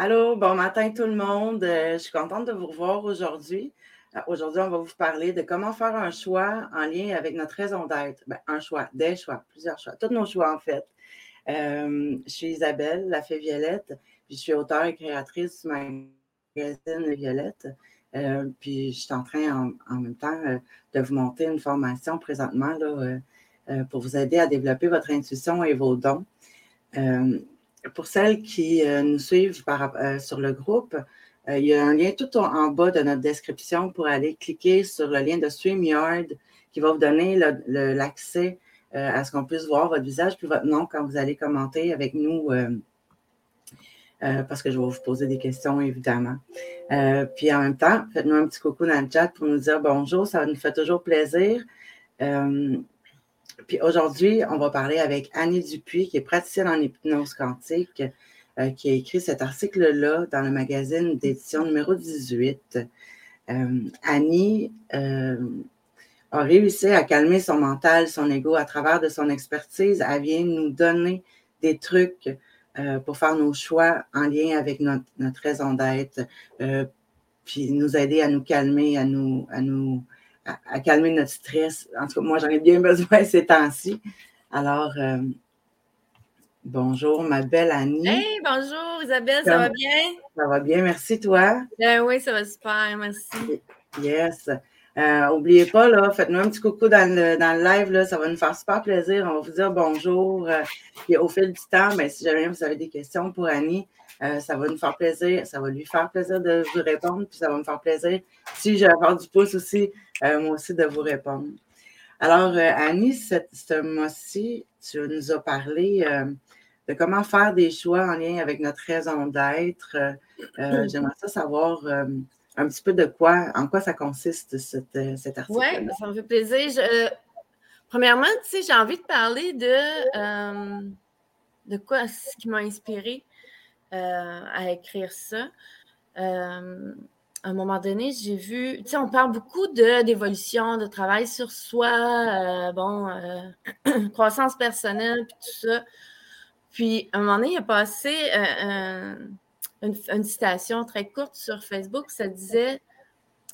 Allô, bon matin tout le monde. Euh, je suis contente de vous revoir aujourd'hui. Euh, aujourd'hui, on va vous parler de comment faire un choix en lien avec notre raison d'être. Ben, un choix, des choix, plusieurs choix, tous nos choix en fait. Euh, je suis Isabelle, la fée Violette, puis je suis auteure et créatrice du magazine Violette. puis je suis en train en, même temps de vous monter une formation présentement là, pour vous aider à développer votre intuition et vos dons pour celles qui euh, nous suivent euh, sur le groupe, euh, il y a un lien tout en, bas de notre description pour aller cliquer sur le lien de StreamYard qui va vous donner l'accès à ce qu'on puisse voir votre visage puis votre nom quand vous allez commenter avec nous. parce que je vais vous poser des questions, évidemment. puis en même temps, faites-nous un petit coucou dans le chat pour nous dire bonjour, ça nous fait toujours plaisir. Puis aujourd'hui, on va parler avec Annie Dupuis, qui est praticienne en hypnose quantique, euh, qui a écrit cet article-là dans le magazine d'édition numéro 18. Euh, Annie euh, a réussi à calmer son mental, son ego à travers de son expertise. Elle vient nous donner des trucs pour faire nos choix en lien avec notre, notre raison d'être, puis nous aider à nous calmer, à nous, à nous à, calmer notre stress. En tout cas, moi, j'en ai bien besoin ces temps-ci. Alors, euh, bonjour, ma belle Annie. Hey, bonjour Isabelle, ça, va bien? Ça va bien, merci toi. Ben oui, ça va super, merci. Yes. Euh, pas, là, faites-nous un petit coucou dans le, dans le live, là, ça va nous faire super plaisir. On va vous dire bonjour. Euh, et au fil du temps, ben, si jamais vous avez des questions pour Annie, euh, ça va nous faire plaisir, ça va lui faire plaisir de vous répondre, puis ça va me faire plaisir, si j'ai avoir du pouce aussi, moi aussi, de vous répondre. Alors, euh, Annie, ce mois-ci, tu nous as parlé de comment faire des choix en lien avec notre raison d'être. J'aimerais ça savoir un petit peu de quoi, en quoi ça consiste, cet, cet article. Oui, ça me fait plaisir. premièrement, tu sais, j'ai envie de parler de, de quoi, ce qui m'a inspiré euh, à écrire ça. Euh, à un moment donné, j'ai vu, tu sais, on parle beaucoup d'évolution, de, travail sur soi, euh, bon, croissance personnelle, puis tout ça. Puis, à un moment donné, il a passé une, citation très courte sur Facebook, ça disait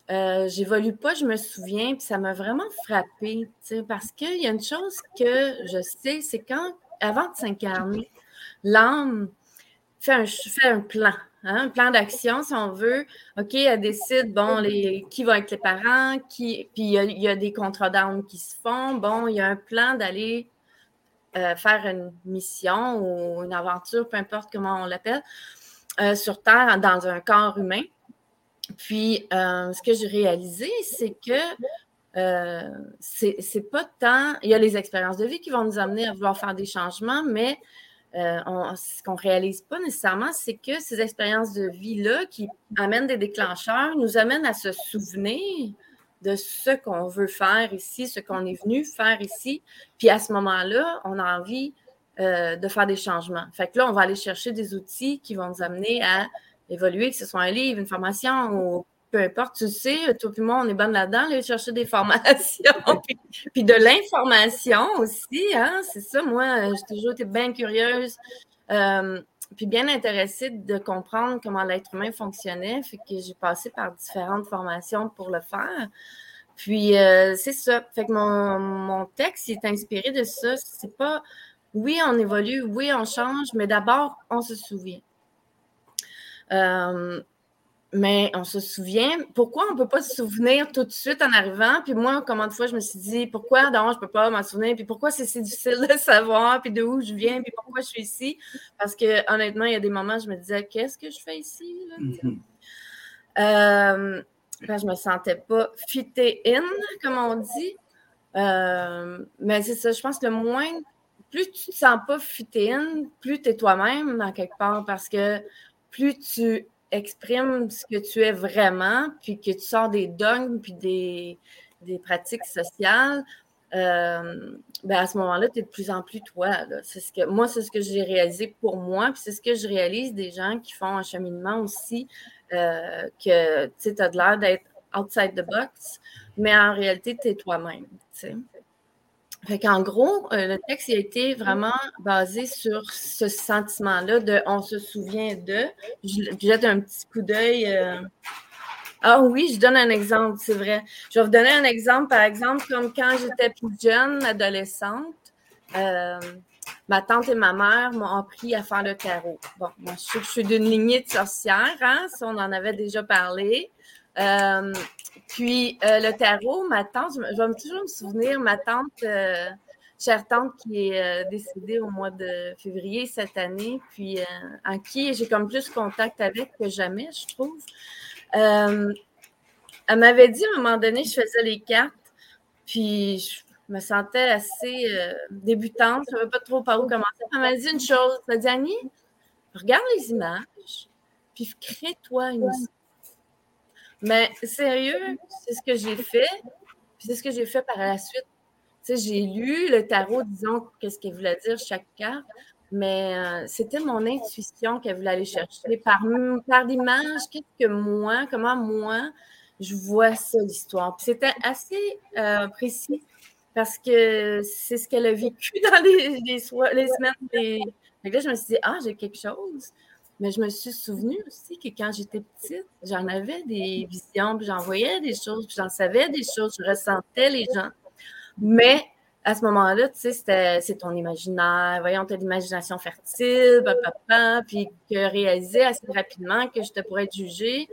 J'évolue pas, je me souviens, puis ça m'a vraiment frappé, parce qu'il y a une chose que je sais, c'est quand, avant de s'incarner, l'âme, fait un, un plan, hein, un plan d'action, si on veut. OK, elle décide, bon, les, qui va être les parents, qui, puis il y, a, des contrats d'armes qui se font. Bon, il y a un plan d'aller euh, faire une mission ou une aventure, peu importe comment on l'appelle, euh, sur Terre dans un corps humain. Puis, euh, ce que j'ai réalisé, c'est que c'est pas tant. Il y a les expériences de vie qui vont nous amener à vouloir faire des changements, mais euh, ce qu'on réalise pas nécessairement, c'est que ces expériences de vie-là qui amènent des déclencheurs nous amènent à se souvenir de ce qu'on veut faire ici, ce qu'on est venu faire ici. Puis à ce moment-là, on a envie euh, de faire des changements. Fait que là, on va aller chercher des outils qui vont nous amener à évoluer, que ce soit un livre, une formation ou peu importe, tu sais, toi et moi, on est bonne là-dedans, aller chercher des formations, puis, de l'information aussi, hein, c'est ça, moi, j'ai toujours été bien curieuse, euh, puis bien intéressée de comprendre comment l'être humain fonctionnait, fait que j'ai passé par différentes formations pour le faire. Puis, euh, c'est ça. Fait que mon, mon texte est inspiré de ça. C'est pas, oui, on évolue, oui, on change, mais d'abord, on se souvient. Euh, mais on se souvient. Pourquoi on ne peut pas se souvenir tout de suite en arrivant? Puis moi, comment de fois, je me suis dit, pourquoi non, je ne peux pas m'en souvenir? Puis pourquoi c'est si difficile de savoir? Puis de où je viens? Puis pourquoi je suis ici? Parce que honnêtement, il y a des moments, je me disais, qu'est-ce que je fais ici? Mm-hmm. Euh, je me sentais pas fitée in, comme on dit. Euh, mais c'est ça, je pense que le moins, plus tu te sens pas fitée in, plus tu es toi-même, dans quelque part, parce que plus tu exprimes ce que tu es vraiment, puis que tu sors des dogmes, puis des, pratiques sociales, euh, ben à ce moment-là, tu es de plus en plus toi. C'est ce que, moi, c'est ce que j'ai réalisé pour moi, puis c'est ce que je réalise des gens qui font un cheminement aussi, euh, que tu as de l'air d'être outside the box, mais en réalité, tu es toi-même. Fait qu'en gros, euh, le texte a été vraiment basé sur ce sentiment-là de on se souvient de. Je, jette un petit coup d'œil. Euh. Ah oui, je donne un exemple, c'est vrai. Je vais vous donner un exemple, par exemple, comme quand j'étais plus jeune, adolescente. Euh, ma tante et ma mère m'ont appris à faire le tarot. Bon, moi, je je suis d'une lignée de sorcières, hein, ça, on en avait déjà parlé. Puis euh, le tarot, ma tante, je, vais toujours me souvenir, ma tante, euh, chère tante qui est euh, décédée au mois de février cette année, puis en qui j'ai comme plus contact avec que jamais, je trouve. elle m'avait dit à un moment donné, je faisais les cartes, puis je me sentais assez débutante, je ne savais pas trop par où commencer. Elle m'a dit une chose, elle m'a dit Annie, regarde les images, puis crée-toi une histoire mais sérieux, c'est ce que j'ai fait. c'est ce que j'ai fait par la suite. J'ai lu le tarot, disons, qu'est-ce qu'il voulait dire chaque carte, mais euh, c'était mon intuition qu'elle voulait aller chercher. Par, par l'image, qu'est-ce que moi, comment moi, je vois ça, l'histoire? C'était assez euh, précis parce que c'est ce qu'elle a vécu dans les, les, semaines. Les... là, je me suis dit, ah, j'ai quelque chose. Mais je me suis souvenue aussi que quand j'étais petite, j'en avais des visions, puis j'en voyais des choses, puis j'en savais des choses, je ressentais les gens. Mais à ce moment-là, tu sais, c'est ton imaginaire, voyons, tu as l'imagination fertile, papa, puis que réaliser assez rapidement que je te pourrais être jugée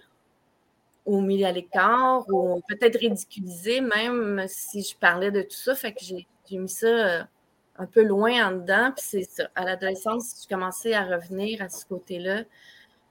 ou mis à l'écart ou peut-être ridiculisée, même si je parlais de tout ça. Fait que j'ai mis ça euh, un peu loin en dedans. Puis c'est ça. À l'adolescence, je commençais à revenir à ce côté-là,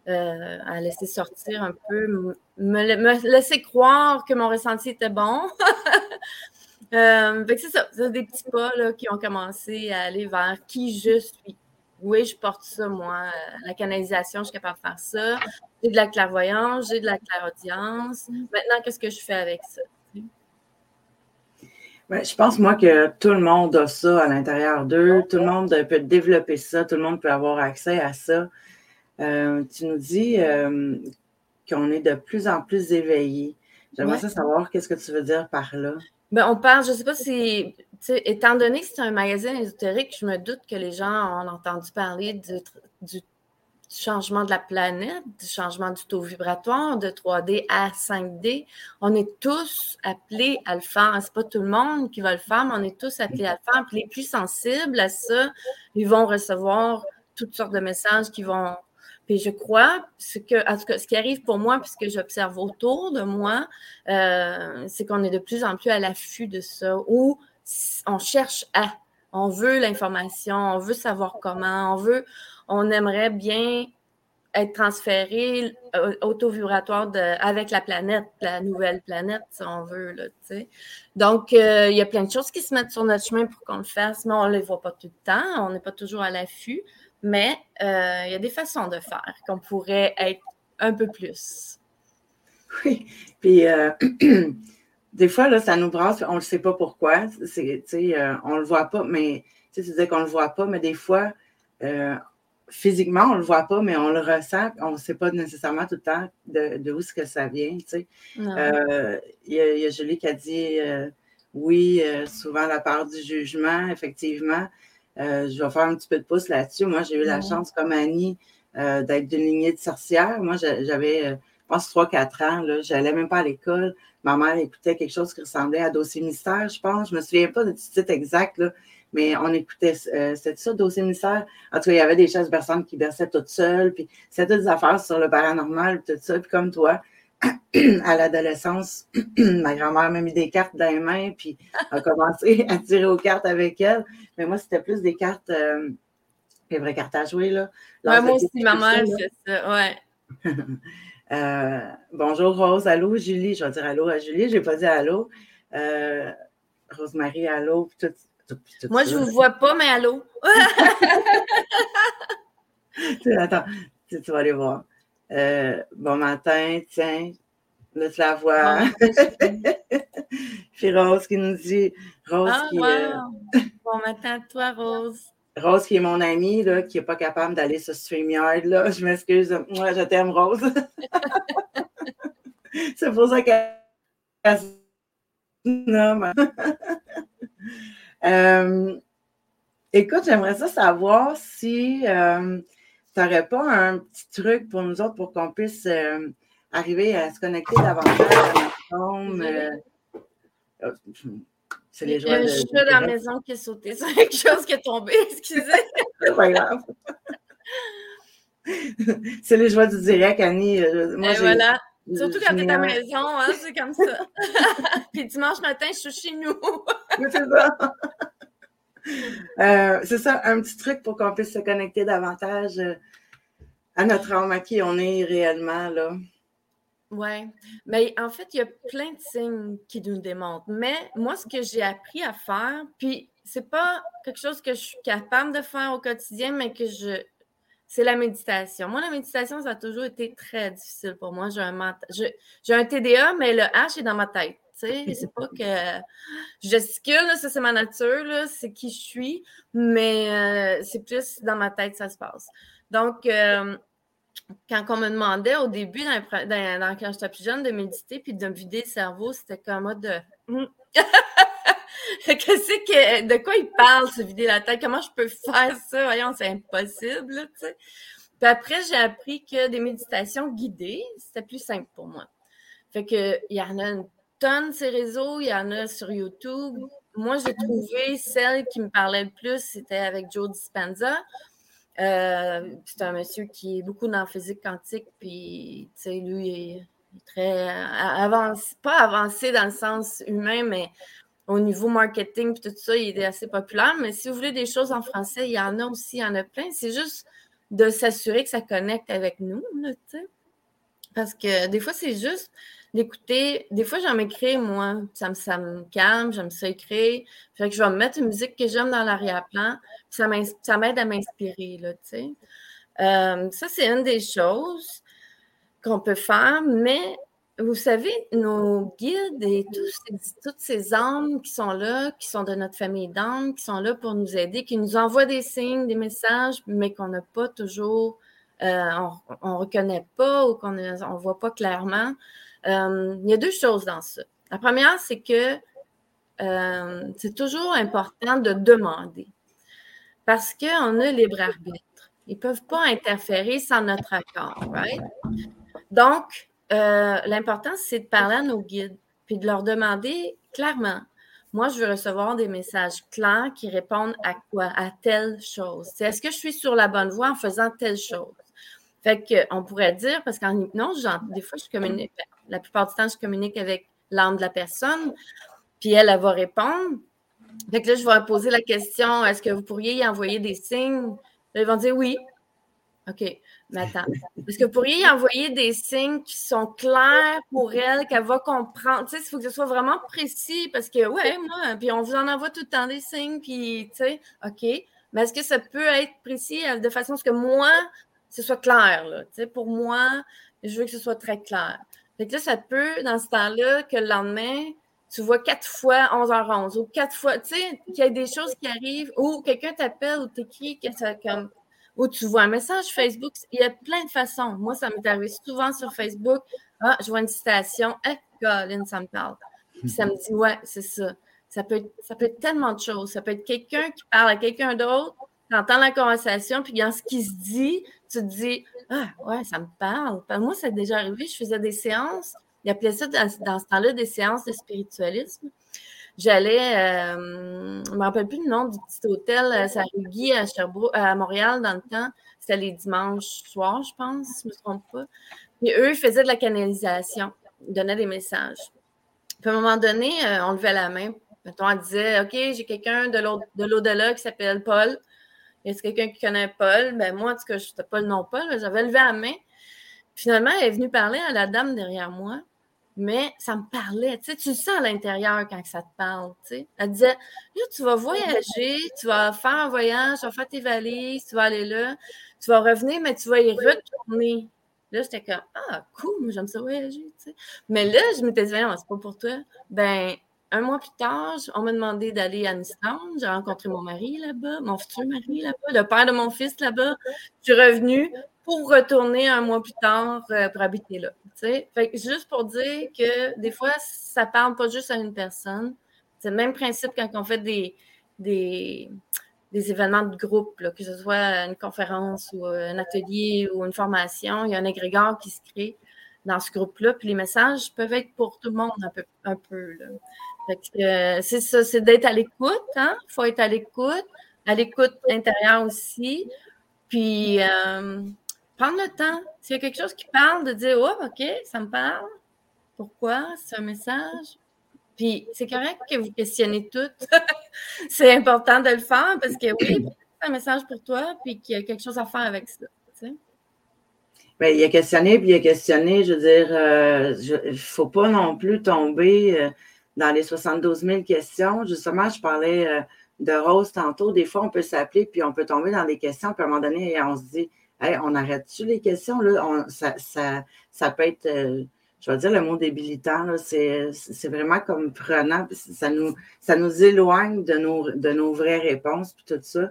euh, à laisser sortir un peu, me, laisser croire que mon ressenti était bon. euh, c'est ça. C'est des petits pas là, qui ont commencé à aller vers qui je suis. Oui, je porte ça, moi. Euh, la canalisation, je suis capable de faire ça. J'ai de la clairvoyance, j'ai de la clairaudience. Maintenant, qu'est-ce que je fais avec ça? Je pense, moi, que tout le monde a ça à l'intérieur d'eux. Tout le monde peut développer ça. Tout le monde peut avoir accès à ça. Euh, tu nous dis euh, qu'on est de plus en plus éveillés. J'aimerais savoir qu'est-ce que tu veux dire par là? Ben, on parle, je ne sais pas si, étant donné que c'est un magazine ésotérique, je me doute que les gens ont entendu parler du, du changement de la planète, du changement du taux vibratoire de 3D à 5D. On est tous appelés à le faire. C'est pas tout le monde qui va le faire, mais on est tous appelés à le faire. Puis les plus sensibles à ça, ils vont recevoir toutes sortes de messages qui vont. Puis je crois, ce, que, ce qui arrive pour moi, puisque j'observe autour de moi, euh, c'est qu'on est de plus en plus à l'affût de ça, où on cherche à, on veut l'information, on veut savoir comment, on veut, on aimerait bien être transféré euh, auto-vibratoire avec la planète, la nouvelle planète, si on veut. Là, Donc, euh, il y a plein de choses qui se mettent sur notre chemin pour qu'on le fasse, mais on ne les voit pas tout le temps, on n'est pas toujours à l'affût, mais euh, il y a des façons de faire qu'on pourrait être un peu plus. Oui, puis des fois, là, ça nous brasse, on ne le sait pas pourquoi, c'est, on ne le voit pas, mais tu disais qu'on ne le voit pas, mais des fois, physiquement, on ne le voit pas, mais on le ressent. On ne sait pas nécessairement tout le temps de, de où ce que ça vient. Euh, il y, a Julie qui a dit euh, oui, euh, souvent la part du jugement, effectivement. je vais faire un petit peu de pouce là-dessus. Moi, j'ai eu la chance, comme Annie, d'être d'une lignée de sorcières. Moi, j'avais, pense, 3-4 ans. Je n'allais même pas à l'école. Ma mère écoutait quelque chose qui ressemblait à Dossier Mystère, je pense. Je ne me souviens pas du titre exact. Là mais on écoutait, euh, c'était ça, dossier ministère. En tout cas, il y avait des chaises berçantes qui berçaient toutes seules, puis c'était des affaires sur le paranormal, tout ça. Puis comme toi, à l'adolescence, ma grand-mère m'a mis des cartes dans les mains, puis a commencé à tirer aux cartes avec elle. Mais moi, c'était plus des cartes, euh, des vraies cartes à jouer, là. Ouais, moi aussi, ma mère fait ça, ouais. euh, bonjour Rose, allô Julie, je vais dire allô à Julie, je n'ai pas dit allô. Euh, Rosemary, allô, puis tout, moi, je ne vous vois pas, mais allô? Attends, tu, vas aller voir. Euh, bon matin, tiens, laisse la voix. Puis Rose qui nous dit, Rose ah, qui Bon matin toi, Rose. Rose qui est mon amie, là, qui n'est pas capable d'aller sur StreamYard, là. Je m'excuse. Moi, je t'aime, Rose. C'est pour ça qu'elle... Non, mais... Euh, écoute, j'aimerais ça savoir si euh, tu n'aurais pas un petit truc pour nous autres pour qu'on puisse arriver à se connecter davantage à notre tombe. C'est les joies de, Je suis dans la maison qui est sauté. C'est quelque chose qui est tombé, excusez. c'est pas grave. c'est les joies du direct, Annie. Moi, voilà. Surtout quand tu es à la maison, hein, c'est comme ça. Puis dimanche matin, je suis chez nous. c'est ça. Euh, c'est ça, un petit truc pour qu'on puisse se connecter davantage euh, à notre âme, à qui on est réellement, là. Oui, mais en fait, il y a plein de signes qui nous démontrent. Mais moi, ce que j'ai appris à faire, puis c'est pas quelque chose que je suis capable de faire au quotidien, mais que je, c'est la méditation. Moi, la méditation, ça a toujours été très difficile pour moi. J'ai un, j'ai un TDA, mais le H est dans ma tête. C'est pas que je gesticule, ça c'est ma nature, c'est qui je suis, mais euh, c'est plus dans ma tête que ça se passe. Donc, euh, quand on me demandait au début, dans, quand j'étais plus jeune, de méditer puis de me vider le cerveau, c'était comme mode de. Hmm. Qu'est-ce que, de quoi il parle, se vider la tête? Comment je peux faire ça? Voyons, c'est impossible. Puis après, j'ai appris que des méditations guidées, c'était plus simple pour moi. Fait que, il y en a une tonne ces réseaux, il y en a sur YouTube. Moi, j'ai trouvé celle qui me parlait le plus, c'était avec Joe Dispenza. Euh, c'est un monsieur qui est beaucoup dans la physique quantique, puis, lui, il est très avancé, pas avancé dans le sens humain, mais au niveau marketing tout ça, il est assez populaire. Mais si vous voulez des choses en français, il y en a aussi, il y en a plein. C'est juste de s'assurer que ça connecte avec nous, là, Parce que des fois, c'est juste d'écouter. Des fois, j'en m'écris, moi. Ça me, ça me calme, j'aime ça écrire. Fait que je vais mettre une musique que j'aime dans l'arrière-plan. Ça m'aide à m'inspirer, là, tu sais. Euh, ça, c'est une des choses qu'on peut faire, mais vous savez, nos guides et toutes ces âmes qui sont là, qui sont de notre famille d'âmes, qui sont là pour nous aider, qui nous envoient des signes, des messages, mais qu'on n'a pas toujours, euh, on ne reconnaît pas ou qu'on ne voit pas clairement. Euh, il y a deux choses dans ça. La première, c'est que euh, c'est toujours important de demander parce qu'on a libre arbitre. Ils ne peuvent pas interférer sans notre accord, right? Donc, euh, l'important, c'est de parler à nos guides, puis de leur demander clairement. Moi, je veux recevoir des messages clairs qui répondent à quoi? À telle chose. Est-ce que je suis sur la bonne voie en faisant telle chose? Fait qu'on pourrait dire, parce qu'en hypnose, des fois, je communique, la plupart du temps, je communique avec l'âme de la personne, puis elle, elle va répondre. Fait que là, je vais poser la question, est-ce que vous pourriez y envoyer des signes? ils vont dire oui. OK. Mais attends, est-ce que vous pourriez envoyer des signes qui sont clairs pour elle, qu'elle va comprendre? Tu sais, il faut que ce soit vraiment précis parce que, ouais, moi, puis on vous en envoie tout le temps des signes, puis, tu sais, OK. Mais est-ce que ça peut être précis euh, de façon à ce que moi, ce soit clair, là? Pour moi, je veux que ce soit très clair. Fait que là, ça peut, dans ce temps-là, que le lendemain, tu vois quatre fois 11h11 ou quatre fois, tu sais, qu'il y a des choses qui arrivent ou quelqu'un t'appelle ou t'écrit que ça comme ou tu vois un message Facebook. Il y a plein de façons. Moi, ça m'est arrivé souvent sur Facebook. Ah, je vois une citation. Eh, Colin, ça me parle. Puis ça me dit, ouais, c'est ça. Ça peut, être, ça peut tellement de choses. Ça peut être quelqu'un qui parle à quelqu'un d'autre, tu entends la conversation, puis dans ce qui se dit, tu te dis, ah, ouais, ça me parle. moi, c'est déjà arrivé. Je faisais des séances. Il appelait ça dans, ce temps-là des séances de spiritualisme j'allais, euh, je ne me rappelle plus le nom du petit hôtel, euh, ça rue à, Sherbrooke, à Montréal dans le temps. C'était les dimanches soirs, je pense, si je ne me trompe pas. Et eux, ils faisaient de la canalisation, ils donnaient des messages. Puis à un moment donné, euh, on levait la main. Mettons, on disait OK, j'ai quelqu'un de l'au-delà qui s'appelle Paul. Y a quelqu'un qui connaît Paul? Ben moi, en tout cas, je n'étais pas le nom Paul, j'avais levé la main. Finalement, elle est venue parler à la dame derrière moi mais ça me parlait. Tu, sais, tu le sens à l'intérieur quand ça te parle. Tu sais. Elle disait Là, tu vas voyager, tu vas faire un voyage, tu vas faire tes valises, tu vas aller là, tu vas revenir, mais tu vas y retourner. Là, j'étais comme Ah, cool, j'aime ça voyager. Tu sais. Mais là, je m'étais dit c'est pas pour toi. Ben, un mois plus tard, on m'a demandé d'aller à Islande. J'ai rencontré mon mari là-bas, mon futur mari là-bas, le père de mon fils là-bas. Je suis revenue pour retourner un mois plus tard euh, pour habiter là. Fait juste pour dire que des fois, ça parle pas juste à une personne. C'est le même principe quand on fait des, événements de groupe, que ce soit une conférence ou un atelier ou une formation, il y a un égrégore qui se crée dans ce groupe-là. Puis les messages peuvent être pour tout le monde un peu. Peu c'est ça, c'est d'être à l'écoute. Il hein? faut être à l'écoute, à l'écoute intérieure aussi. Puis euh, prendre le temps. S'il y a quelque chose qui parle, de dire Oh, OK, ça me parle. Pourquoi? C'est un message. Puis c'est correct que vous questionnez tout. c'est important de le faire parce que oui, c'est un message pour toi, puis qu'il y a quelque chose à faire avec ça. Bien, il a questionné, puis il a questionné. Je veux dire, euh, il ne faut pas non plus tomber euh, dans les 72 000 questions. Justement, je parlais euh, de Rose tantôt. Des fois, on peut s'appeler, puis on peut tomber dans des questions, puis à un moment donné, on se dit, hey, on arrête-tu les questions? Là? ça, ça, ça peut être je vais dire le mot débilitant, c'est vraiment comme prenant, ça nous, ça nous éloigne de nos, de nos vraies réponses, puis tout ça.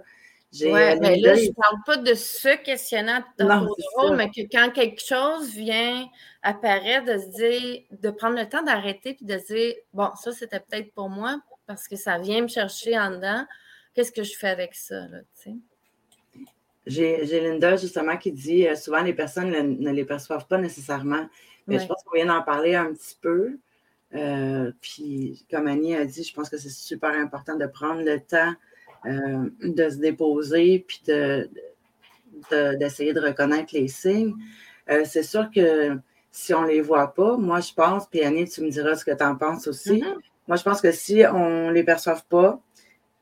Oui, mais là, je ne parle pas de ce questionnant de mais que quand quelque chose vient apparaître, de se dire, de prendre le temps d'arrêter puis de se dire, bon, ça, c'était peut-être pour moi parce que ça vient me chercher en dedans. Qu'est-ce que je fais avec ça, là, J'ai Linda, justement, qui dit euh, souvent les personnes ne les perçoivent pas nécessairement. Mais je pense qu'on vient d'en parler un petit peu. Euh, puis, comme Annie a dit, je pense que c'est super important de prendre le temps euh, de se déposer puis d'essayer de, reconnaître les signes. Euh, c'est sûr que si on ne les voit pas, moi, je pense, puis Annie, tu me diras ce que tu en penses aussi. Mm-hmm. Moi, je pense que si on ne les perçoit pas,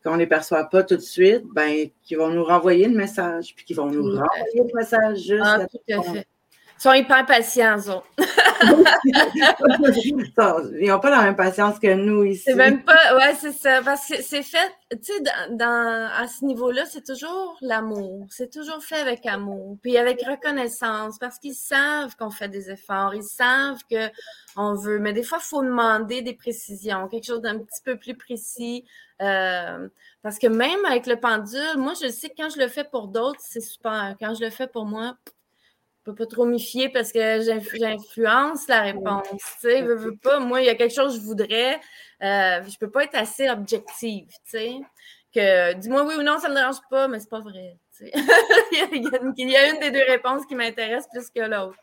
qu'on ne les perçoit pas tout de suite, ben, qu'ils vont nous renvoyer le message, puis qu'ils vont nous renvoyer le message juste. Ah, tout à fait. Ils sont hyper patients, Ils n'ont pas la même patience que nous ici. C'est même pas, ouais, c'est ça. Parce que c'est fait, tu sais, dans, à ce niveau-là, c'est toujours l'amour. C'est toujours fait avec amour. Puis avec reconnaissance, parce qu'ils savent qu'on fait des efforts. Ils savent qu'on veut. Mais des fois, il faut demander des précisions, quelque chose d'un petit peu plus précis. Euh, parce que même avec le pendule, moi, je sais que quand je le fais pour d'autres, c'est super. Quand je le fais pour moi, peux pas trop m'y fier parce que j'influence la réponse. Tu sais, veux, pas. Moi, il y a quelque chose que je voudrais. Euh, je peux pas être assez objective, tu sais. Que dis-moi oui ou non, ça me dérange pas, mais c'est pas vrai. il, y a, une, des deux réponses qui m'intéresse plus que l'autre.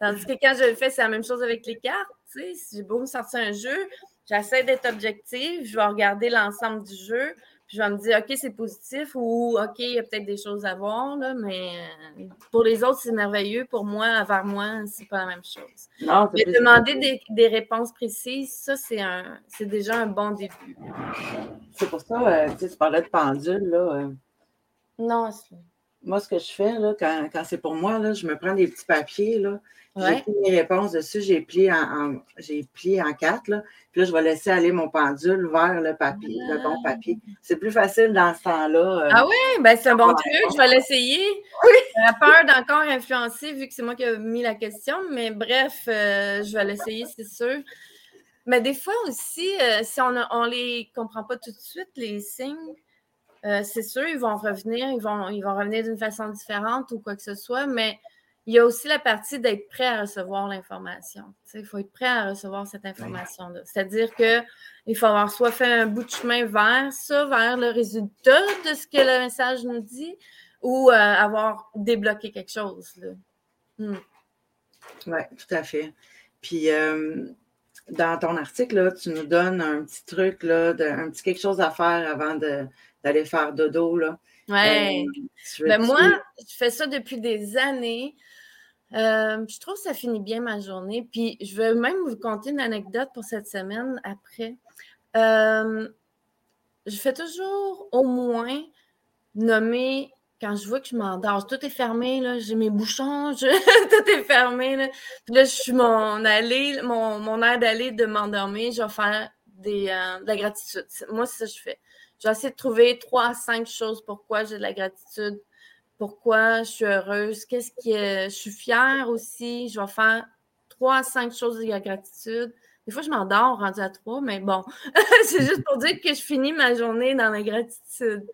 Tandis que quand je le fais, c'est la même chose avec les cartes. Si j'ai beau me sortir un jeu, j'essaie d'être objective, je vais regarder l'ensemble du jeu, je vais me dire, OK, c'est positif ou OK, il y a peut-être des choses à voir, là, mais euh, pour les autres, c'est merveilleux. Pour moi, vers moi, c'est pas la même chose. Non, mais demander des, réponses précises, ça, c'est un c'est déjà un bon début. C'est pour ça, euh, tu parlais de pendule, là. Euh. Non, Moi, ce que je fais, là, quand, quand c'est pour moi, là, je me prends des petits papiers, là, j'ai pris mes réponses dessus, j'ai plié en, j'ai plié en quatre. Là. Puis là, je vais laisser aller mon pendule vers le papier, le bon papier. C'est plus facile dans ce temps-là. Euh, ah oui, ben c'est un bon truc, je vais l'essayer. Oui. J'ai peur d'encore influencer vu que c'est moi qui ai mis la question, mais bref, euh, je vais l'essayer, c'est sûr. Mais des fois aussi, euh, si on ne les comprend pas tout de suite, les signes, c'est sûr, ils vont revenir, ils vont, ils vont revenir d'une façon différente ou quoi que ce soit, mais il y a aussi la partie d'être prêt à recevoir l'information. Il faut être prêt à recevoir cette information-là. C'est-à-dire qu'il faut avoir soit fait un bout de chemin vers ça, vers le résultat de ce que le message nous dit, ou euh, avoir débloqué quelque chose. Hmm. Oui, tout à fait. Puis, euh, dans ton article, tu nous donnes un petit truc, là, un petit quelque chose à faire avant d'aller faire dodo. Là. Oui. Euh, ben moi, je fais ça depuis des années. Euh, je trouve que ça finit bien ma journée. Puis je vais même vous conter une anecdote pour cette semaine après. Euh, je fais toujours au moins nommer quand je vois que je m'endors. Tout est fermé, là, j'ai mes bouchons, tout est fermé. Là. Puis là, je suis mon allée, mon, mon air d'aller de m'endormir, je vais faire des, euh, de la gratitude. Moi, c'est ça que je fais. Je vais essayer de trouver trois à cinq choses pourquoi j'ai de la gratitude pourquoi je suis heureuse, qu'est-ce qui est, je suis fière aussi. Je vais faire trois à cinq choses de gratitude. Des fois, je m'endors rendu à trois, mais bon, c'est juste pour dire que je finis ma journée dans la gratitude.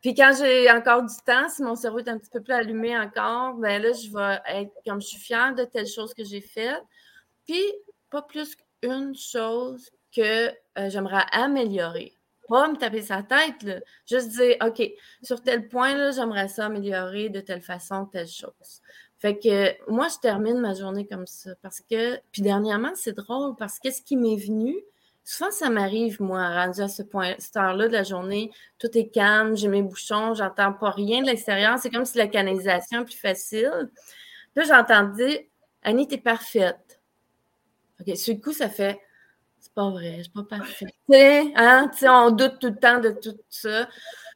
Puis quand j'ai encore du temps, si mon cerveau est un petit peu plus allumé encore, ben là, je vais être comme je suis fière de telle chose que j'ai faite. Puis, pas plus qu'une chose que euh, j'aimerais améliorer. Pas me taper sa tête, juste dire, OK, sur tel point, j'aimerais ça améliorer de telle façon, telle chose. Fait que moi, je termine ma journée comme ça. Parce que, puis dernièrement, c'est drôle parce que ce qui m'est venu, souvent ça m'arrive, moi, rendu à ce point, cette heure-là de la journée, tout est calme, j'ai mes bouchons, j'entends pas rien de l'extérieur. C'est comme si la canalisation est plus facile. Là, j'entendais, Annie, t'es parfaite. OK, sur le coup, ça fait, c'est pas vrai, je suis pas parfaite. Hein? on doute tout le temps de tout ça.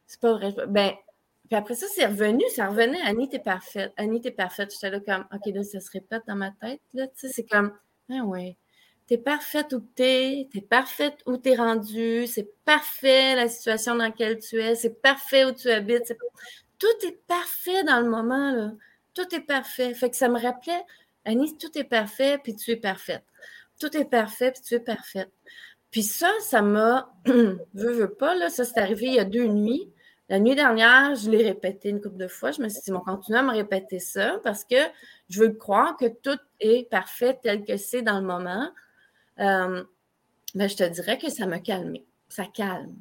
C'est pas vrai. Ben, puis après ça, c'est revenu, ça revenait. Annie, t'es parfaite. Annie, t'es parfaite. J'étais là comme, OK, là, ça se répète dans ma tête. Là, tu sais, c'est comme, ah ouais, t'es parfaite où t'es, t'es parfaite où t'es rendu, c'est parfait la situation dans laquelle tu es, c'est parfait où tu habites. Tout est parfait dans le moment, là. Tout est parfait. Fait que ça me rappelait, Annie, tout est parfait, puis tu es parfaite. Tout est parfait, puis tu es parfaite. Puis ça, ça m'a, veux, veux pas, là, ça c'est arrivé il y a deux nuits. La nuit dernière, je l'ai répété une couple de fois. Je me suis dit, on continue à me répéter ça parce que je veux croire que tout est parfait tel que c'est dans le moment. Euh, ben, je te dirais que ça m'a calmé. Ça calme.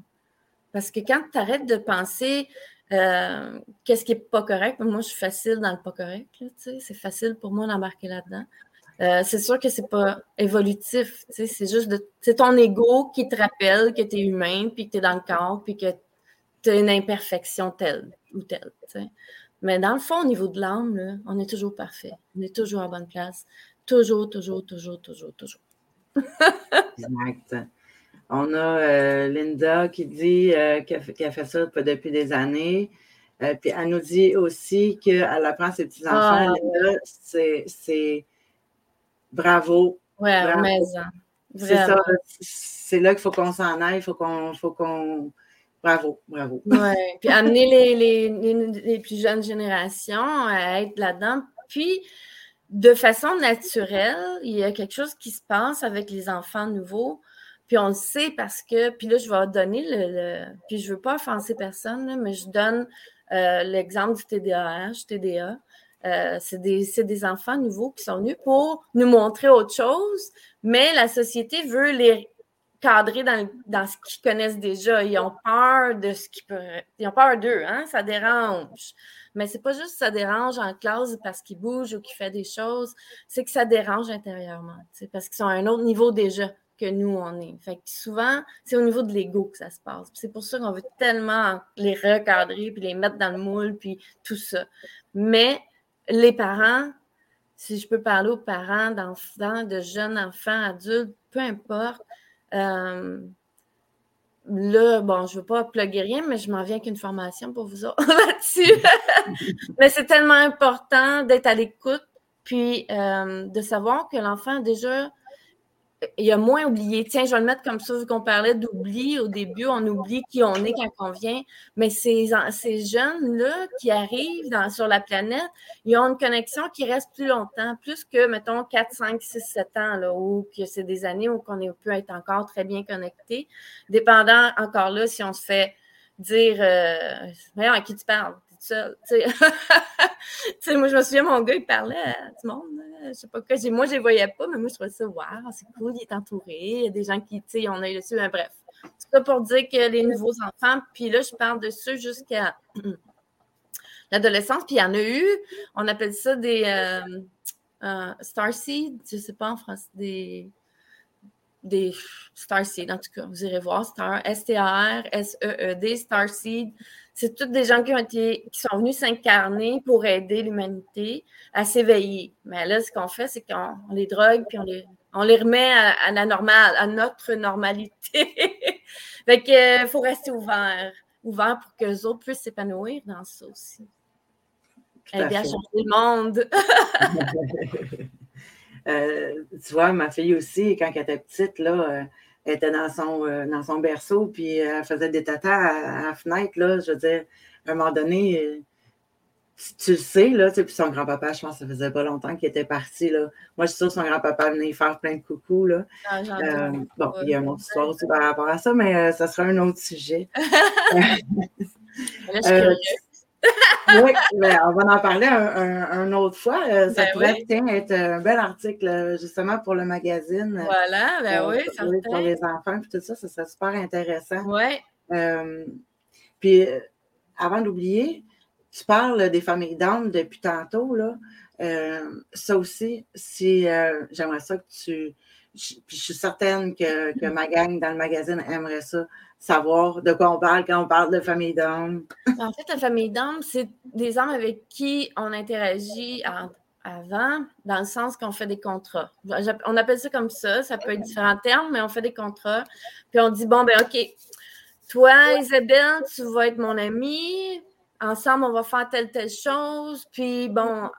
Parce que quand tu arrêtes de penser euh, qu'est-ce qui n'est pas correct, moi, je suis facile dans le pas correct. C'est facile pour moi d'embarquer là-dedans. Euh, c'est sûr que c'est pas évolutif. C'est juste de, c'est ton ego qui te rappelle que tu es humain, puis que tu es dans le corps, puis que tu as une imperfection telle ou telle. Mais dans le fond, au niveau de l'âme, on est toujours parfait. On est toujours à bonne place. Toujours, toujours, toujours, toujours, toujours. exact. On a euh, Linda qui dit euh, qu'elle a fait ça depuis des années. Euh, puis elle nous dit aussi qu'elle apprend ses petits-enfants. Ah. c'est bravo. Oui, C'est ça. C'est là qu'il faut qu'on s'en aille. Il faut qu'on Bravo, bravo. Oui, puis amener les, les, les, plus jeunes générations à être là-dedans. Puis, de façon naturelle, il y a quelque chose qui se passe avec les enfants nouveaux. Puis on le sait parce que, puis là, je vais donner le, puis je ne veux pas offenser personne, mais je donne euh, l'exemple du TDAH, TDA. Euh, c'est des, des, enfants nouveaux qui sont venus pour nous montrer autre chose, mais la société veut les cadrer dans, dans ce qu'ils connaissent déjà. Ils ont peur de ce qui peut. Ils ont peur d'eux, hein? Ça dérange. Mais c'est pas juste que ça dérange en classe parce qu'ils bougent ou qu'ils font des choses, c'est que ça dérange intérieurement, parce qu'ils sont à un autre niveau déjà que nous, on est. Fait que souvent, c'est au niveau de l'ego que ça se passe. C'est pour ça qu'on veut tellement les recadrer, puis les mettre dans le moule, puis tout ça. Mais les parents, si je peux parler aux parents d'enfants, de jeunes enfants, adultes, peu importe, euh, là, bon, je ne veux pas plugger rien, mais je m'en viens avec une formation pour vous autres là-dessus. mais c'est tellement important d'être à l'écoute, puis euh, de savoir que l'enfant déjà il a moins oublié. Tiens, je vais le mettre comme ça, vu qu'on parlait d'oubli au début, on oublie qui on est quand on vient. Mais ces, jeunes-là qui arrivent sur la planète, ils ont une connexion qui reste plus longtemps, plus que, mettons, 4, 5, 6, 7 ans, ou que c'est des années où on peut être encore très bien connecté. Dépendant encore là, si on se fait dire, euh, à qui tu parles? Seul. moi, je me souviens, mon gars, il parlait à tout le monde. Je sais pas quoi. Moi, je les voyais pas, mais moi, je trouvais ça, waouh, c'est cool, il est entouré. Il y a des gens qui, tu sais, on a eu dessus. Mais bref. C'est pas pour dire que les nouveaux enfants, puis là, je parle de ceux jusqu'à l'adolescence, puis il y en a eu, on appelle ça des euh, euh, starseed, je sais pas en français, des des Starseed, en tout cas, vous irez voir, Star, S-T-A-R, S-E-E-D, Starseed. C'est toutes des gens qui, ont été, qui sont venus s'incarner pour aider l'humanité à s'éveiller. Mais là, ce qu'on fait, c'est qu'on les drogue, puis on les, on les remet à, la normale, à notre normalité. fait que, faut rester ouvert, ouvert pour que les autres puissent s'épanouir dans ça aussi. Aider à changer le monde. Euh, tu vois, ma fille aussi, quand elle était petite, là, euh, elle était dans son, euh, dans son berceau, puis elle faisait des tatas à, la fenêtre, là, je veux dire, à un moment donné, tu le sais, là, tu sais, puis son grand-papa, je pense que ça faisait pas longtemps qu'il était parti, là. Moi, je suis sûre que son grand-papa venait faire plein de coucous, là. Ah, bon, il y a une autre histoire aussi par rapport à ça, mais ça sera un autre sujet. oui, ben, on va en parler un, autre fois. Euh, ça ben pourrait être un bel article justement pour le magazine. Voilà, ben oui, pour, pour les enfants et tout ça, ça serait super intéressant. Oui. Euh, puis, euh, avant d'oublier, tu parles des familles d'âmes depuis tantôt, là. ça aussi, si j'aimerais ça que tu. Puis je suis certaine que, que, ma gang dans le magazine aimerait ça, savoir de quoi on parle quand on parle de famille d'âmes. En fait, la famille d'âmes, c'est des âmes avec qui on interagit avant, dans le sens qu'on fait des contrats. On appelle ça comme ça, ça peut être différents termes, mais on fait des contrats. Puis on dit, bon, ben OK, toi, Isabelle, tu vas être mon amie. Ensemble, on va faire telle, telle chose. Puis bon,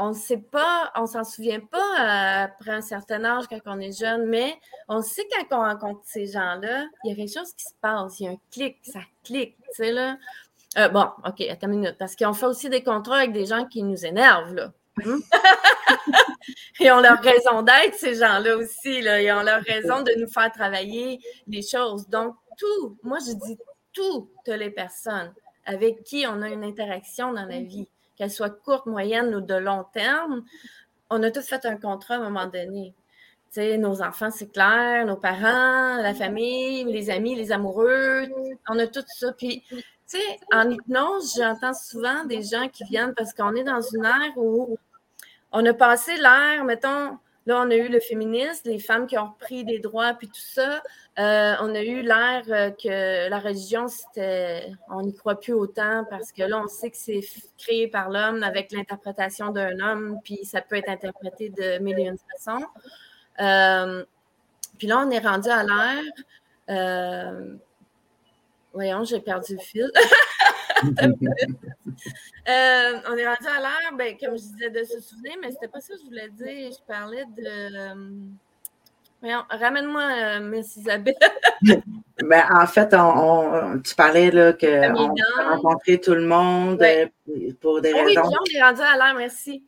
on ne sait pas, on ne s'en souvient pas euh, après un certain âge quand on est jeune, mais on sait quand on rencontre ces gens-là, il y a quelque chose qui se passe, il y a un clic, ça clique, tu sais, là. Euh, bon, OK, attends une minute, parce qu'on fait aussi des contrats avec des gens qui nous énervent, là. Hum? Ils ont leur raison d'être, ces gens-là aussi. Là. Ils ont leur raison de nous faire travailler les choses. Donc, tout, moi, je dis toutes les personnes avec qui on a une interaction dans la vie, qu'elle soit courte, moyenne ou de long terme, on a tous fait un contrat à un moment donné. Tu sais, nos enfants, c'est clair, nos parents, la famille, les amis, les amoureux, on a tout ça. Puis, tu sais, en hypnose, j'entends souvent des gens qui viennent parce qu'on est dans une ère où on a passé l'ère, mettons, là, on a eu le féminisme, les femmes qui ont repris des droits, puis tout ça. Euh, on a eu l'ère euh, que la religion, c'était, on n'y croit plus autant parce que là, on sait que c'est créé par l'homme avec l'interprétation d'un homme, puis ça peut être interprété de mille et une façons. Euh, puis là, on est rendu à l'ère. voyons, j'ai perdu le fil. Euh, on est rendu à l'heure, ben, comme je disais, de se souvenir, mais c'était pas ça que je voulais dire. Je parlais de. Euh, ramène-moi, euh, Miss Isabelle. ben, en fait, on, tu parlais là, qu'on a rencontré tout le monde pour des raisons. Oui, on est rendu à l'heure, merci.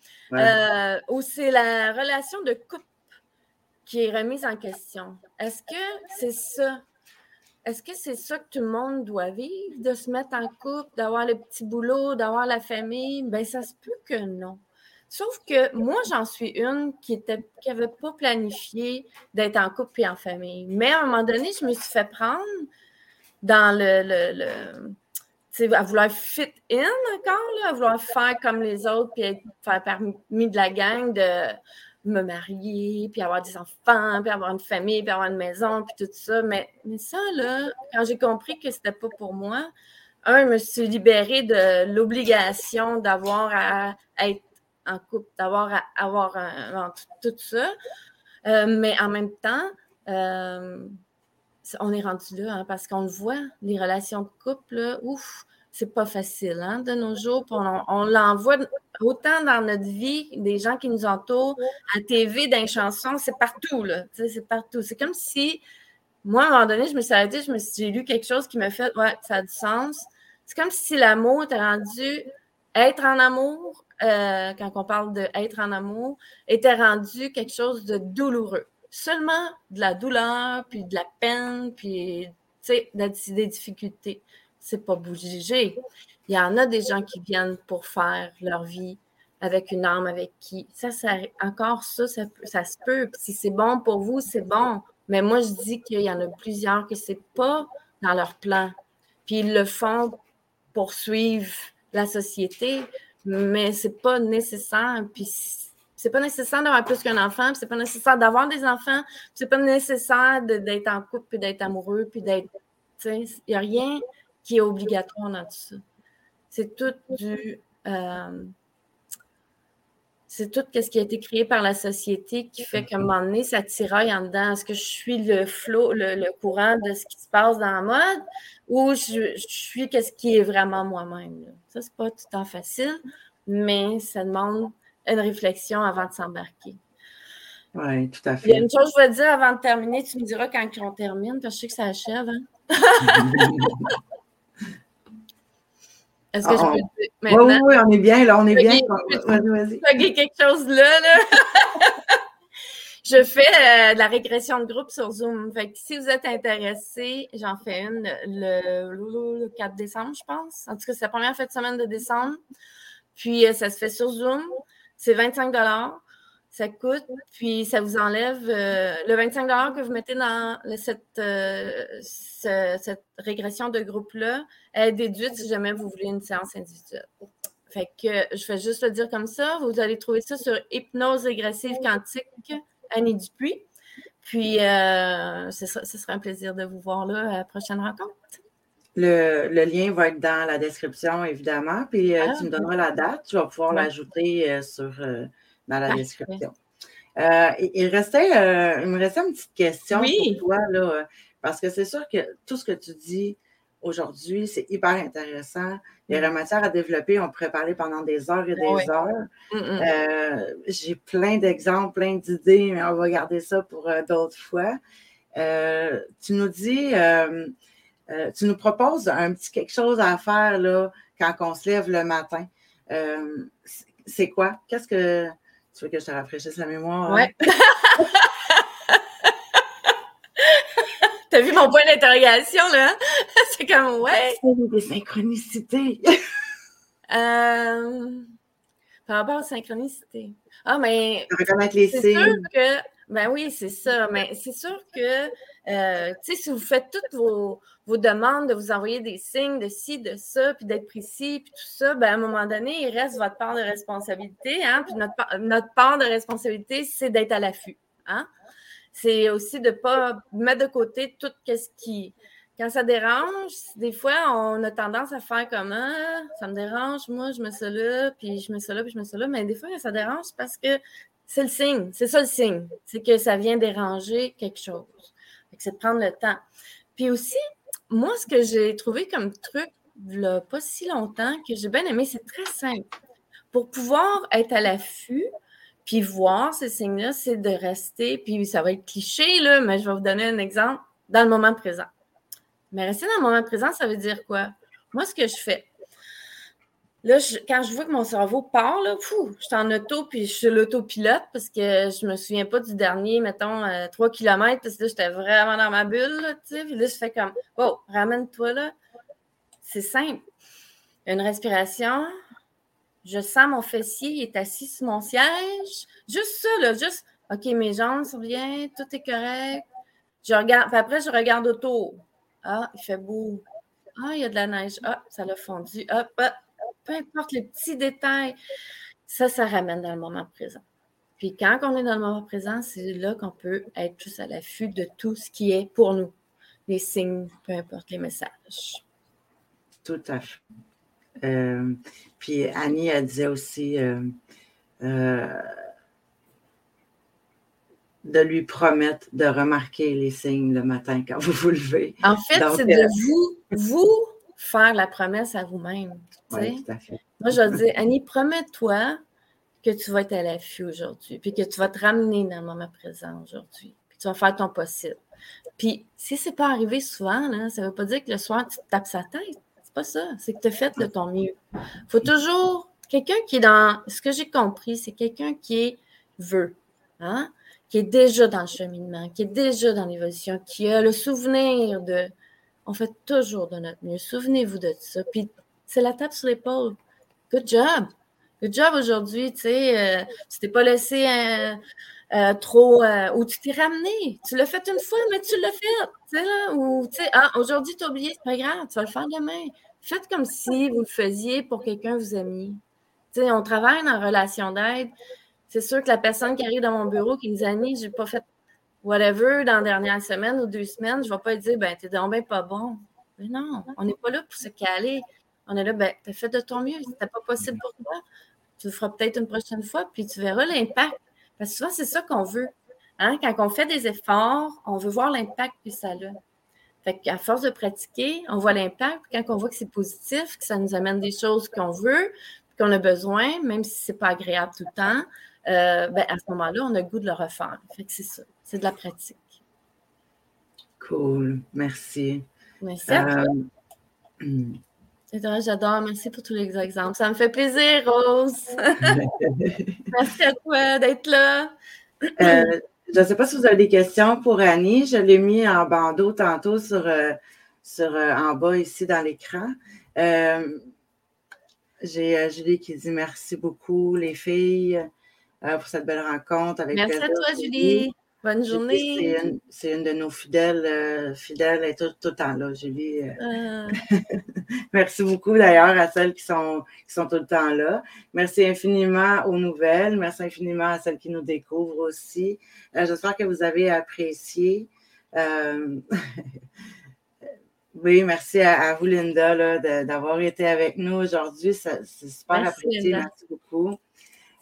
Ou c'est la relation de couple qui est remise en question. Est-ce que c'est ça est-ce que c'est ça que tout le monde doit vivre, de se mettre en couple, d'avoir le petit boulot, d'avoir la famille? Bien, ça se peut que non. Sauf que moi, j'en suis une qui n'avait pas planifié d'être en couple et en famille. Mais à un moment donné, je me suis fait prendre dans le, le, tu sais, à vouloir fit in encore, à vouloir faire comme les autres, puis faire parmi de la gang de me marier, puis avoir des enfants, puis avoir une famille, puis avoir une maison, puis tout ça. Mais, mais ça, là, quand j'ai compris que c'était pas pour moi, un, je me suis libérée de l'obligation d'avoir à, être en couple, d'avoir à avoir tout, ça. Euh, mais en même temps, euh, on est rendu là, hein, parce qu'on le voit, les relations de couple, là, ouf, c'est pas facile hein, de nos jours. On l'envoie autant dans notre vie, des gens qui nous entourent, à TV, dans les chansons, c'est partout, là. C'est partout. C'est comme si, moi, à un moment donné, je me suis arrêtée, je me suis, j'ai lu quelque chose qui m'a fait, ouais, ça a du sens. C'est comme si l'amour était rendu, être en amour, euh, quand on parle d'être en amour, était rendu quelque chose de douloureux. Seulement de la douleur, puis de la peine, puis, tu sais, des difficultés c'est pas bouger. Il y en a des gens qui viennent pour faire leur vie avec une âme avec qui. Ça, ça encore ça, ça, se peut. Si c'est bon pour vous, c'est bon. Mais moi, je dis qu'il y en a plusieurs que c'est pas dans leur plan. Puis ils le font pour suivre la société, mais c'est pas nécessaire. Puis c'est pas nécessaire d'avoir plus qu'un enfant, c'est pas nécessaire d'avoir des enfants, c'est pas nécessaire d'être en couple, puis d'être amoureux, puis d'être. Il n'y a rien qui est obligatoire dans tout ça. C'est tout du. Euh, c'est tout ce qui a été créé par la société qui fait qu'à un moment donné, ça tiraille en dedans. Est-ce que je suis le flot, le, courant de ce qui se passe dans la mode ou je, suis qu'est-ce qui est vraiment moi-même? Ça, c'est pas tout le temps facile, mais ça demande une réflexion avant de s'embarquer. Oui, tout à fait. Il y a une chose que je veux dire avant de terminer, tu me diras quand on termine, parce que je sais que ça achève. Hein? Est-ce que je ah, peux dire maintenant? Oui, oui, on est bien, là, on est bien. Vas-y, vas-y. quelque chose là, là. je fais euh, de la régression de groupe sur Zoom. Fait que si vous êtes intéressé, j'en fais une le, 4 décembre, je pense. En tout cas, c'est la première fête de semaine de décembre. Puis, euh, ça se fait sur Zoom. C'est 25 Ça coûte, puis ça vous enlève le 25 que vous mettez dans cette, cette régression de groupe-là, est déduite si jamais vous voulez une séance individuelle. Fait que je vais juste le dire comme ça. Vous allez trouver ça sur Hypnose régressive quantique, Annie Dupuis. Puis, euh, ce, sera, un plaisir de vous voir là à la prochaine rencontre. Le, lien va être dans la description, évidemment. Puis, euh, tu me ah, donneras la date. Tu vas pouvoir l'ajouter euh, sur, dans la description. il, restait, il me restait une petite question pour toi, là, parce que c'est sûr que tout ce que tu dis aujourd'hui, c'est hyper intéressant. Il y a la matière à développer. On pourrait parler pendant des heures et des heures. Mm, mm. Euh, j'ai plein d'exemples, plein d'idées, mais on va garder ça pour euh, d'autres fois. Euh, tu nous dis, tu nous proposes un petit quelque chose à faire là, quand on se lève le matin. c'est quoi? Qu'est-ce que. Tu veux que je te rafraîchisse la mémoire? Oui. T'as vu mon point d'interrogation, là? C'est comme, ouais. C'est des synchronicités. euh, par rapport aux synchronicités. Ah, mais. Reconnaître les signes. Sûr que, ben oui, c'est ça. Mais c'est sûr que, euh, si vous faites toutes vos, vos, demandes de vous envoyer des signes de ci, de ça, puis d'être précis, puis tout ça, ben à un moment donné, il reste votre part de responsabilité. Hein? Puis notre, part de responsabilité, c'est d'être à l'affût. Hein? c'est aussi de ne pas mettre de côté tout ce qui. Quand ça dérange, des fois, on a tendance à faire comme ah, ça me dérange, moi, je me suis là, puis je me suis là, puis je me suis là. Mais des fois, ça dérange parce que c'est le signe. C'est ça le signe. C'est que ça vient déranger quelque chose. C'est de prendre le temps. Puis aussi, moi, ce que j'ai trouvé comme truc, là, pas si longtemps, que j'ai bien aimé, c'est très simple. Pour pouvoir être à l'affût, puis voir ces signes-là, c'est de rester, puis ça va être cliché, là, mais je vais vous donner un exemple dans le moment présent. Mais rester dans le moment présent, ça veut dire quoi? Moi, ce que je fais, là, quand je vois que mon cerveau part, là, fou, je suis en auto, puis je suis l'autopilote parce que je me souviens pas du dernier, mettons, 3 euh, km, parce que là, j'étais vraiment dans ma bulle, tu sais, puis là, je fais comme, oh, ramène-toi là. C'est simple. Une respiration, je sens mon fessier, il est assis sur mon siège. Juste ça, là, juste, OK, mes jambes sont bien, tout est correct. Je regarde, puis après, je regarde autour. Ah, il fait beau. Ah, il y a de la neige. Ah, ça l'a fondu. Ah, peu importe les petits détails, ça, ça ramène dans le moment présent. Puis quand on est dans le moment présent, c'est là qu'on peut être plus à l'affût de tout ce qui est pour nous, les signes, peu importe les messages. Tout à fait. Euh, puis Annie, elle disait aussi euh, euh, de lui promettre de remarquer les signes le matin quand vous vous levez. En fait, c'est de vous, vous faire la promesse à vous-même. Oui. Moi, je dire, Annie, promets-toi que tu vas être à l'affût aujourd'hui, puis que tu vas te ramener dans le moment présent aujourd'hui, puis tu vas faire ton possible. Puis, si ce n'est pas arrivé souvent, ça ne veut pas dire que le soir, tu te tapes sa tête pas ça. C'est que tu as fait de ton mieux. Il faut toujours. Quelqu'un qui est dans. Ce que j'ai compris, c'est quelqu'un qui est veut, hein? qui est déjà dans le cheminement, qui est déjà dans l'évolution, qui a le souvenir de. On fait toujours de notre mieux. Souvenez-vous de ça. Puis c'est la tape sur l'épaule. Good job. Good job aujourd'hui. Tu sais, euh, t'es pas laissé. un... Euh, trop. Euh, ou tu t'es ramené. Tu l'as fait une fois, mais tu l'as fait. Tu sais, là, ou tu sais, ah, aujourd'hui, tu as oublié, c'est pas grave, tu vas le faire demain. Faites comme si vous le faisiez pour quelqu'un vous aimiez. Tu sais, on travaille en relation d'aide. C'est sûr que la personne qui arrive dans mon bureau qui me dit Annie, j'ai pas fait whatever dans la dernière semaine ou deux semaines, je vais pas lui dire ben, t'es donc bien pas bon. Mais non, on n'est pas là pour se caler. On est là, ben, t'as fait de ton mieux. C'était pas possible pour toi. Tu le feras peut-être une prochaine fois, puis tu verras l'impact parce que souvent, c'est ça qu'on veut. Hein? Quand on fait des efforts, on veut voir l'impact que ça a. Fait qu'à force de pratiquer, on voit l'impact. Quand on voit que c'est positif, que ça nous amène des choses qu'on veut, qu'on a besoin, même si ce n'est pas agréable tout le temps, euh, ben, à ce moment-là, on a le goût de le refaire. Fait que c'est ça. C'est de la pratique. Cool. Merci. Merci à toi. Euh, J'adore. Merci pour tous les exemples. Ça me fait plaisir, Rose. Merci à toi d'être là. Euh, je ne sais pas si vous avez des questions pour Annie. Je l'ai mis en bandeau tantôt sur, sur en bas ici dans l'écran. J'ai Julie qui dit merci beaucoup, les filles. Pour cette belle rencontre. Avec Merci à toi, Julie. Bonne journée. C'est une, de nos fidèles, euh, fidèles, et tout, tout, le temps là, Julie. Euh. Ah. Merci beaucoup d'ailleurs à celles qui sont, qui sont tout le temps là. Merci infiniment aux nouvelles. Merci infiniment à celles qui nous découvrent aussi. Euh, j'espère que vous avez apprécié. oui, merci à, vous, Linda, d'avoir été avec nous aujourd'hui. C'est super apprécié. Merci beaucoup.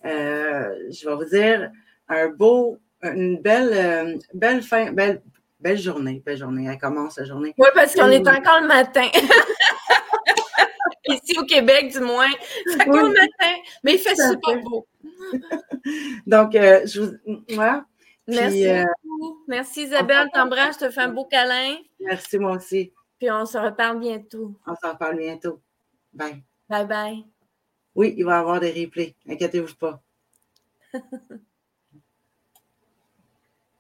Je vais vous dire un beau une belle, euh, belle fin, belle, belle journée. Belle journée. Elle commence la journée. Oui, parce qu'on est encore le matin. Ici au Québec, du moins. C'est encore le matin, mais il fait super beau. Donc, euh, je vous. Moi, Merci euh, beaucoup. Merci Isabelle, t'embrasse, je te fais un beau câlin. Merci moi aussi. Puis on se reparle bientôt. On se reparle bientôt. Bye. Bye bye. Oui, il va y avoir des replays. Inquiétez-vous pas.